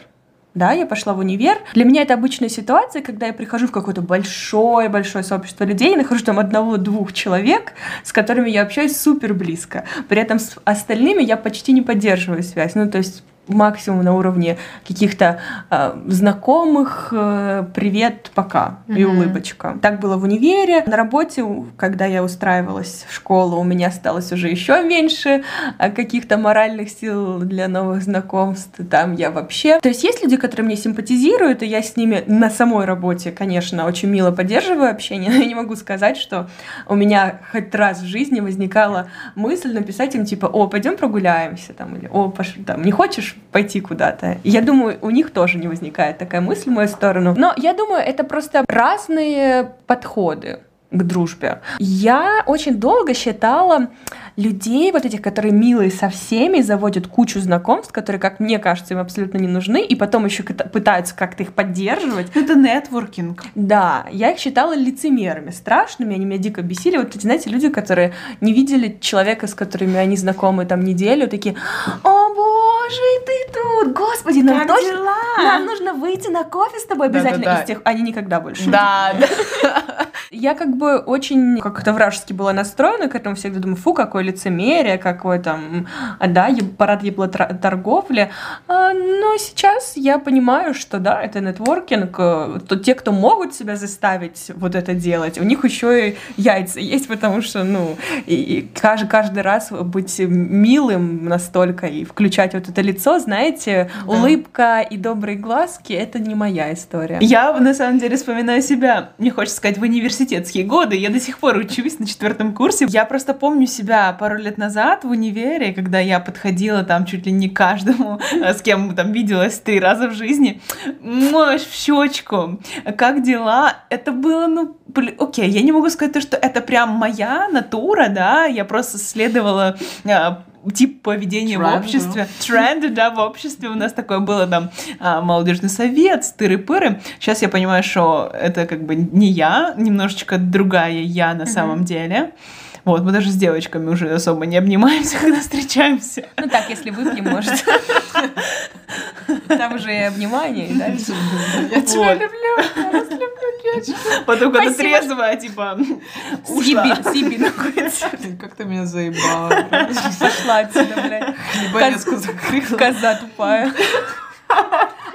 да, я пошла в универ. Для меня это обычная ситуация, когда я прихожу в какое-то большое-большое сообщество людей, нахожу там одного-двух человек, с которыми я общаюсь супер близко. При этом с остальными я почти не поддерживаю связь. Ну, то есть максимум на уровне каких-то э, знакомых э, привет пока mm-hmm. и улыбочка. Так было в универе. На работе когда я устраивалась в школу у меня осталось уже еще меньше э, каких-то моральных сил для новых знакомств там я вообще. То есть есть люди которые мне симпатизируют и я с ними на самой работе конечно очень мило поддерживаю общение но я не могу сказать что у меня хоть раз в жизни возникала мысль написать им типа о пойдем прогуляемся там или о пош... там не хочешь пойти куда-то. Я думаю, у них тоже не возникает такая мысль в мою сторону. Но я думаю, это просто разные подходы к дружбе. Я очень долго считала людей, вот этих, которые милые со всеми, заводят кучу знакомств, которые, как мне кажется, им абсолютно не нужны, и потом еще пытаются как-то их поддерживать. Это нетворкинг. Да, я их считала лицемерами, страшными, они меня дико бесили. Вот эти, знаете, люди, которые не видели человека, с которыми они знакомы там неделю, такие, о боже, ты тут, господи, нам как точно, дела? нам нужно выйти на кофе с тобой обязательно. Да-да-да. Из тех, они никогда больше. Да, (laughs) да. Я как бы очень как-то вражески была настроена к этому, всегда думаю, фу, какое лицемерие, какой там, а, да, парад торговли. Но сейчас я понимаю, что да, это нетворкинг, то те, кто могут себя заставить вот это делать, у них еще и яйца есть, потому что, ну, и, и каждый, каждый раз быть милым настолько и включать вот это лицо, знаете, Да. улыбка и добрые глазки, это не моя история. Я на самом деле вспоминаю себя, мне хочется сказать, в университетские годы. Я до сих пор учусь на четвертом курсе. Я просто помню себя пару лет назад в универе, когда я подходила там чуть ли не каждому, э, с кем там виделась три раза в жизни. В щечку. Как дела? Это было, ну, бли- окей, я не могу сказать то, что это прям моя натура, да, я просто следовала а, тип поведения в Тренду. обществе. Тренды, да, в обществе у нас такое было там а, молодежный совет, стыры-пыры. Сейчас я понимаю, что это как бы не я, немножечко другая я на самом деле. Вот, мы даже с девочками уже особо не обнимаемся, (laughs) когда встречаемся. Ну так, если выпьем, может. (laughs) Там уже и обнимание, и дальше. Я тебя люблю, я вас люблю. (laughs) Потом, когда трезвая, типа, ушла. Сиби, Сиби (laughs) находится. Как ты меня заебала. Пошла отсюда, блядь. Ебанецку закрыла. Коза тупая.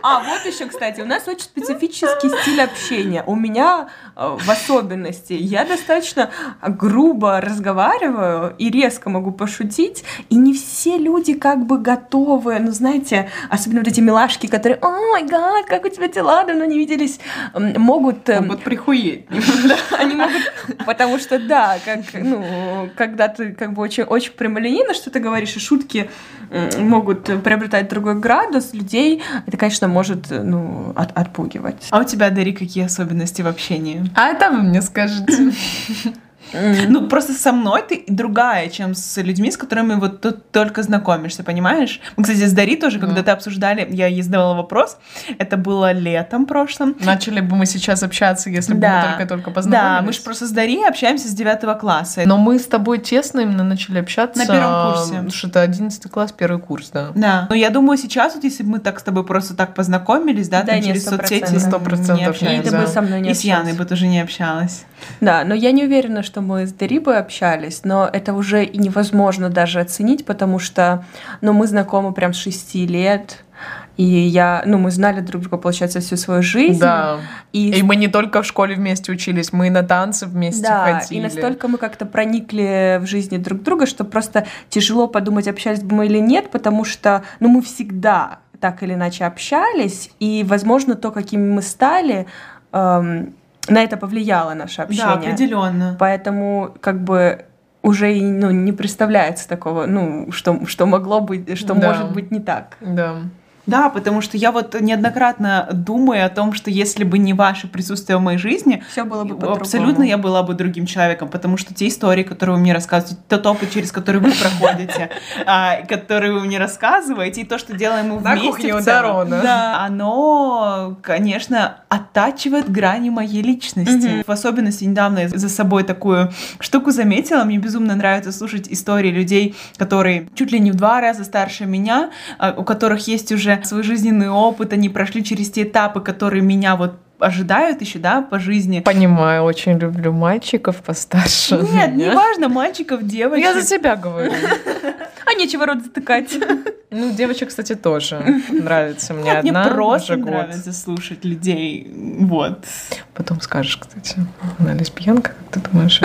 А, вот еще, кстати, у нас очень специфический стиль общения. У меня э, в особенности я достаточно грубо разговариваю и резко могу пошутить, и не все люди как бы готовы, ну, знаете, особенно вот эти милашки, которые, о май гад, как у тебя дела, давно не виделись, могут... эм, Вот прихуеть. (laughs) они могут, потому что да, как, ну, когда ты как бы очень, очень прямолинейно что-то говоришь, и шутки могут приобретать другой градус людей, это, конечно, может, ну, от- отпугивать. А у тебя, Дари, какие особенности в общении? А это вы мне скажете. (laughs) Ну, просто со мной ты другая, чем с людьми, с которыми вот тут только знакомишься, понимаешь? Мы, кстати, с Дари тоже когда-то обсуждали, я ей задавала вопрос, это было летом прошлым. Начали бы мы сейчас общаться, если бы Да. мы только-только познакомились. Да, мы же просто с Дари общаемся с девятого класса. Но мы с тобой тесно именно начали общаться. На первом курсе. Что это 11 класс, первый курс, да. Да. Но я думаю, сейчас вот если бы мы так с тобой просто так познакомились, да, Да, там через сто соцсети, процентов. Сто процентов не не, общаемся. И ты да. бы со мной не И с Яной бы тоже не общалась. Да, но я не уверена, что мы с Дерибой общались, но это уже и невозможно даже оценить, потому что, ну, мы знакомы прям с шести лет, и я, ну, мы знали друг друга, получается, всю свою жизнь. Да. И И мы не только в школе вместе учились, мы и на танцы вместе Да, ходили. и настолько мы как-то проникли в жизни друг друга, что просто тяжело подумать, общались бы мы или нет, потому что, ну, мы всегда так или иначе общались, и, возможно, то, какими мы стали, эм, на это повлияло наше Да, общение. определенно. Поэтому, как бы, уже ну, не представляется такого, ну, что, что могло быть, что Да. может быть не так. Да. Да, потому что я вот неоднократно думаю о том, что если бы не ваше присутствие в моей жизни, Все было бы по-другому. абсолютно я была бы другим человеком, потому что те истории, которые вы мне рассказываете, тот опыт, через который вы проходите, а, который вы мне рассказываете, и то, что делаем мы вместе в целом, оно, конечно, оттачивает грани моей личности. В особенности недавно я за собой такую штуку заметила. Мне безумно нравится слушать истории людей, которые чуть ли не в два раза старше меня, а, у которых есть уже свой жизненный опыт, они прошли через те этапы, которые меня вот ожидают еще, да, по жизни. Понимаю, очень люблю мальчиков постарше. Нет, не важно, мальчиков, девочек. Я за себя говорю. (laughs) А нечего рот затыкать. (laughs) Ну, девочек, кстати, тоже (laughs) нравится мне Нет, одна. Мне просто уже год. нравится слушать людей. Вот. Потом скажешь, кстати, она лесбиянка, как ты думаешь?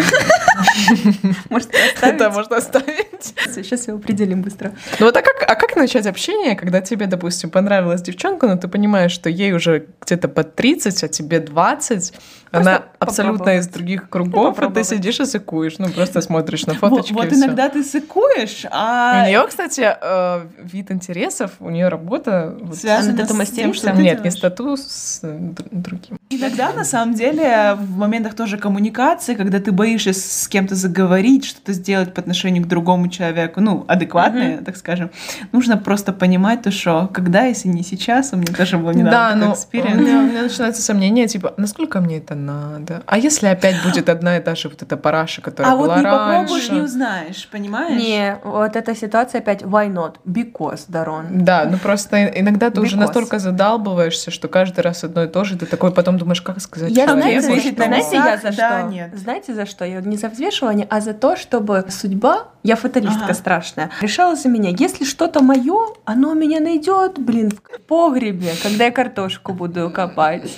Может, оставить? Это можно оставить. Сейчас его определим быстро. Ну вот а как, а как начать общение, когда тебе, допустим, понравилась девчонка, но ты понимаешь, что ей уже где-то под 30, а тебе 20, она абсолютно из других кругов, и ты сидишь и сыкуешь, ну просто смотришь на фоточки вот иногда ты сыкуешь, а У нее, кстати, э, вид интересов, у нее работа Она с тем, что ты Нет, не статус, с др- другим. Иногда, на самом деле, в моментах тоже коммуникации, когда ты боишься с кем-то заговорить, что-то сделать по отношению к другому человеку, ну, адекватное, так скажем, нужно просто понимать то, что когда, если не сейчас, у меня тоже был недавно Да, такой но у experience. меня, у меня начинается сомнение, типа, насколько мне это надо? А если опять будет одна и та же вот эта параша, которая А вот была не попробуешь, раньше? не узнаешь, понимаешь? Не, вот эта ситуация опять why not? Because, Дарон. Да, ну просто иногда ты уже Because. настолько задалбываешься, что каждый раз одно и то же, ты такой потом думаешь, как сказать Я, знаете, человеку, зависит что- на знаете, я за местах, да, что? нет. Знаете, за что? Я не за взвешивание, а за то, чтобы судьба, я фаталистка Ага. страшная, решала за меня. Если что-то мое, оно меня найдет, блин, в погребе, когда я картошку буду копать.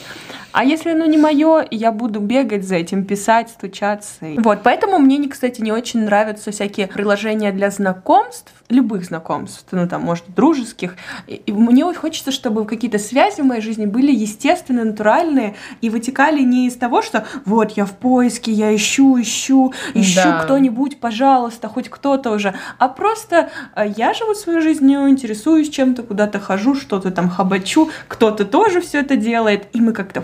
А если оно не мое, я буду бегать за этим, писать, стучаться. Вот, поэтому мне, не- кстати, не очень нравятся всякие приложения для знакомств, любых знакомств, ну там, может, дружеских. И и мне хочется, чтобы какие-то связи в моей жизни были естественные, натуральные и вытекали не из того, что вот я в поиске, я ищу, ищу, ищу Да. кто-нибудь, пожалуйста, хоть кто-то уже, а просто э, я живу своей жизнью, интересуюсь чем-то, куда-то хожу, что-то там хабачу, кто-то тоже все это делает, и мы как-то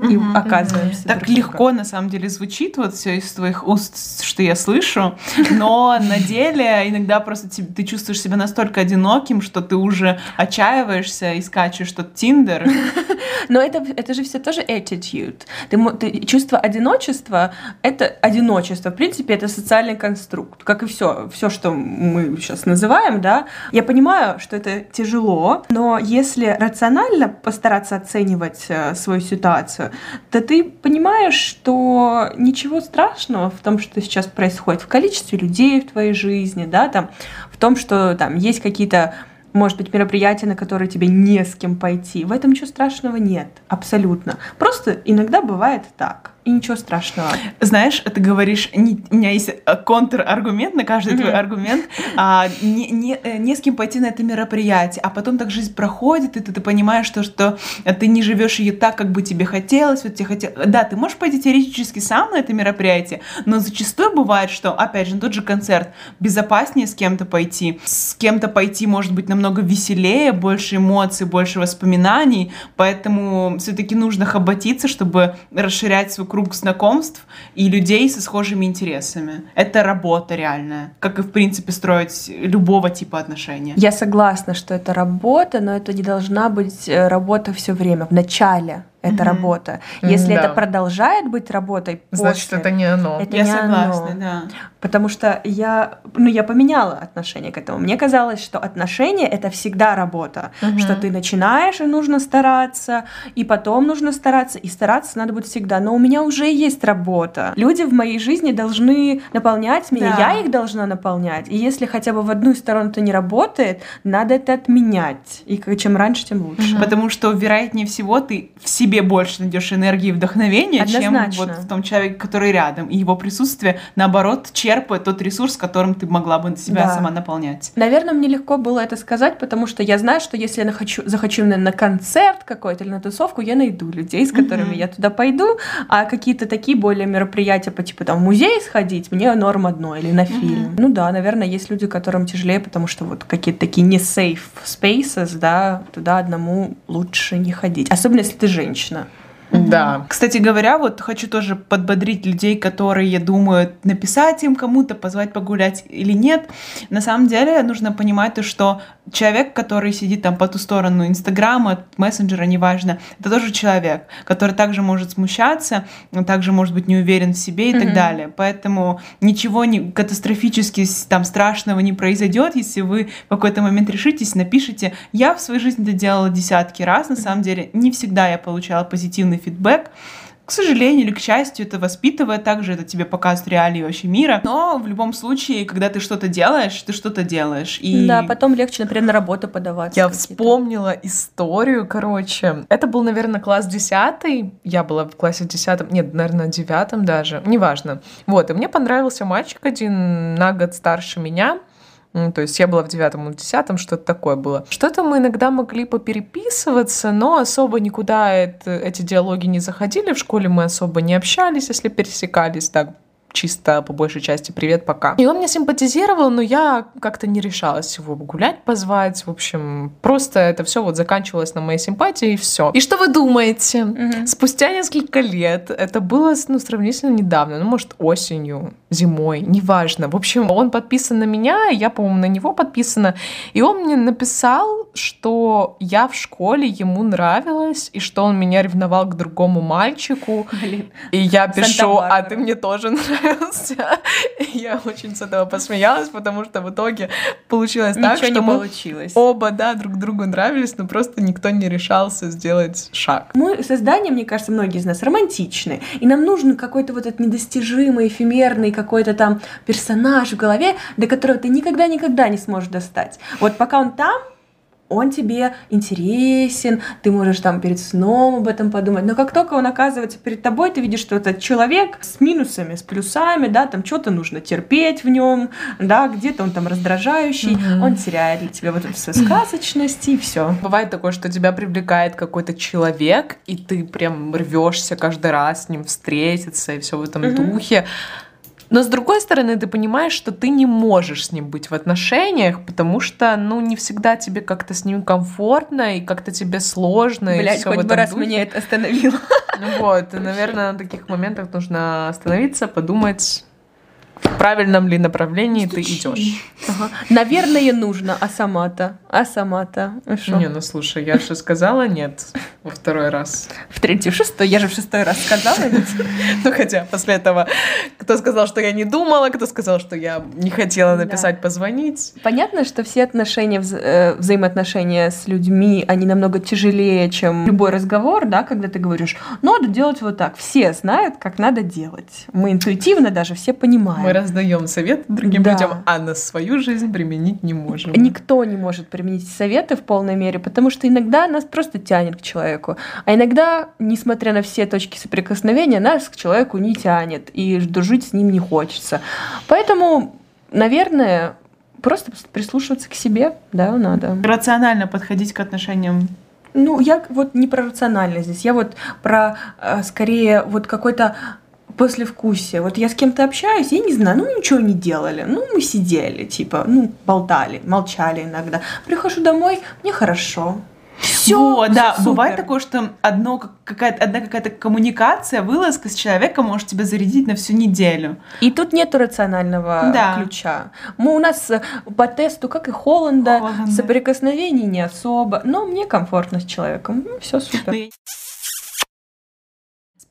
и Мгм, оказываемся. Так друг легко, на самом деле, звучит вот все из твоих уст, что я слышу, но (laughs) на деле иногда просто те- ты чувствуешь себя настолько одиноким, что ты уже отчаиваешься и скачешь тот Тиндер. (laughs) Но это, это же все тоже attitude. Ты, ты- чувство одиночества — это одиночество. В принципе, это социальный конструкт, как и все, все, что мы сейчас называем, да. Я понимаю, что это тяжело, но если рационально постараться оценивать э, свою ситуацию, то ты понимаешь, что ничего страшного в том, что сейчас происходит в количестве людей в твоей жизни, да, там, в том, что там есть какие-то может быть, мероприятия, на которые тебе не с кем пойти. В этом ничего страшного нет, абсолютно. Просто иногда бывает так, и ничего страшного. Знаешь, ты говоришь, не- у меня есть э, контраргумент на каждый твой Мгм. аргумент, а, не, не, э, не с кем пойти на это мероприятие, а потом так жизнь проходит, и ты, ты понимаешь, что, что ты не живешь ее так, как бы тебе хотелось, вот тебе хотел... Да, ты можешь пойти теоретически сам на это мероприятие, но зачастую бывает, что, опять же, на тот же концерт безопаснее с кем-то пойти, с кем-то пойти может быть намного веселее, больше эмоций, больше воспоминаний, поэтому все-таки нужно хоботиться, чтобы расширять свой круг знакомств и людей со схожими интересами. Это работа реальная, как и, в принципе, строить любого типа отношения. Я согласна, что это работа, но это не должна быть э, работа все время. В начале это Мгм. работа. Если М-да. это продолжает быть работой, Значит, после, это не оно. Это Я не согласна, оно. да. Потому что я, ну, я поменяла отношение к этому. Мне казалось, что отношения — это всегда работа. Мгм. Что ты начинаешь, и нужно стараться, и потом нужно стараться, и стараться надо будет всегда. Но у меня уже есть работа. Люди в моей жизни должны наполнять меня, Да. я их должна наполнять. И если хотя бы в одну сторону это не работает, надо это отменять. И чем раньше, тем лучше. Мгм. Потому что, вероятнее всего, ты в себе больше найдешь энергии и вдохновения, чем вот в том человеке, который рядом. И его присутствие, наоборот, черпает тот ресурс, которым ты могла бы себя Да. сама наполнять. Наверное, мне легко было это сказать, потому что я знаю, что если я хочу, захочу на концерт какой-то или на тусовку, я найду людей, с которыми Мгм. я туда пойду, а какие-то такие более мероприятия по типу там в музей сходить, мне норм одно или на фильм. Ну да, наверное, есть люди, которым тяжелее, потому что вот какие-то такие не safe spaces, да, туда одному лучше не ходить. Особенно если ты женщина точно. Да. Кстати говоря, вот хочу тоже подбодрить людей, которые думают, написать им кому-то, позвать погулять или нет. На самом деле нужно понимать то, что человек, который сидит там по ту сторону Инстаграма, мессенджера, неважно, это тоже человек, который также может смущаться, также может быть не уверен в себе и mm-hmm. так далее. Поэтому ничего не катастрофически там страшного не произойдет, если вы в какой-то момент решитесь, напишите. Я в своей жизни это делала десятки раз, на самом деле не всегда я получала позитивный фидбэк, к сожалению или к счастью, это воспитывает, также это тебе показывает реалии вообще мира. Но в любом случае, когда ты что-то делаешь, ты что-то делаешь. И... Да, потом легче, например, на работу подаваться. Я вспомнила историю, короче. Это был, наверное, класс 10. Я была в классе 10, нет, наверное, 9 даже, неважно. Вот, и мне понравился мальчик один на год старше меня. То есть я была в девятом, в десятом, что-то такое было. Что-то мы иногда могли попереписываться, но особо никуда это, эти диалоги не заходили. В школе мы особо не общались, если пересекались так чисто по большей части привет, пока. И он мне симпатизировал, но я как-то не решалась его гулять позвать. В общем, просто это все вот заканчивалось на моей симпатии и все. И что вы думаете? Угу. Спустя несколько лет, это было ну, сравнительно недавно, ну, может, осенью, зимой, неважно. В общем, он подписан на меня, я, по-моему, на него подписана. И он мне написал, что я в школе ему нравилась, и что он меня ревновал к другому мальчику. Блин. И я пишу, а ты мне тоже нравился. И я очень с этого посмеялась, потому что в итоге получилось Ничего так, что мы получилось. оба, да, друг другу нравились, но просто никто не решался сделать шаг. Мы создание, мне кажется, многие из нас романтичны, и нам нужен какой-то вот этот недостижимый, эфемерный какой-то там персонаж в голове, до которого ты никогда-никогда не сможешь достать. Вот пока он там, он тебе интересен, ты можешь там перед сном об этом подумать, но как только он оказывается перед тобой, ты видишь, что это человек с минусами, с плюсами, да, там что-то нужно терпеть в нем, да, где-то он там раздражающий, mm-hmm. он теряет для тебя вот эту свою сказочность и все. Бывает такое, что тебя привлекает какой-то человек, и ты прям рвешься каждый раз с ним встретиться и все в этом mm-hmm. духе. Но с другой стороны, ты понимаешь, что ты не можешь с ним быть в отношениях, потому что, ну, не всегда тебе как-то с ним комфортно и как-то тебе сложно. Блять, хоть бы раз духе. меня это остановило. Ну (laughs) вот, и, наверное, на таких моментах нужно остановиться, подумать, в правильном ли направлении Стучи. ты идешь. Ага. Наверное, нужно, а сама-то? А сама-то? А не, ну слушай, я же сказала нет во второй раз. В третий, в шестой. Я же в шестой раз сказала нет. (laughs) Ну хотя после этого кто сказал, что я не думала, кто сказал, что я не хотела написать, позвонить. Понятно, что все отношения, э, взаимоотношения с людьми, они намного тяжелее, чем любой разговор, да, когда ты говоришь, надо делать вот так. Все знают, как надо делать. Мы интуитивно даже все понимаем. Мы раздаем совет другим да. людям, а на свою жизнь применить не можем. Никто не может применить советы в полной мере, потому что иногда нас просто тянет к человеку. А иногда, несмотря на все точки соприкосновения, нас к человеку не тянет, и дружить с ним не хочется. Поэтому, наверное, просто прислушиваться к себе, да, надо. Рационально подходить к отношениям ну, я вот не про рационально здесь, я вот про э, скорее вот какой-то послевкусие. Вот я с кем-то общаюсь, я не знаю, ну ничего не делали. Ну, мы сидели, типа, ну, болтали, молчали иногда. Прихожу домой, мне хорошо. Все, вот, да, супер. бывает такое, что одно, какая-то, одна какая-то коммуникация, вылазка с человеком может тебя зарядить на всю неделю. И тут нет рационального да. ключа. Мы у нас э, по тесту, как и Холланда, Холланда. соприкосновений не особо, но мне комфортно с человеком. Ну, все супер. Но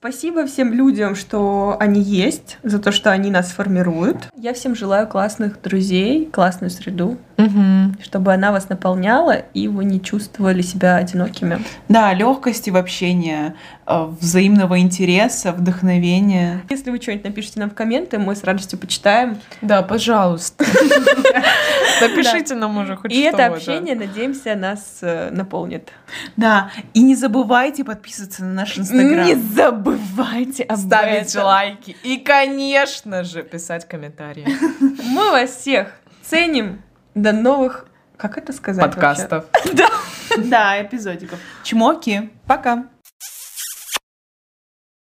Спасибо всем людям, что они есть, за то, что они нас формируют. Я всем желаю классных друзей, классную среду, угу. чтобы она вас наполняла, и вы не чувствовали себя одинокими. Да, легкости в общении, э, взаимного интереса, вдохновения. Если вы что-нибудь напишите нам в комменты, мы с радостью почитаем. Да, пожалуйста. (laughs) Напишите нам уже хоть И это общение, надеемся, нас э, наполнит. Да, и не забывайте подписываться на наш инстаграм. Не забывайте ставить лайки и, конечно же, писать комментарии. (laughs) Мы вас всех ценим. До новых, как это сказать? Подкастов. (laughs) Да. Да, эпизодиков. Чмоки. Пока.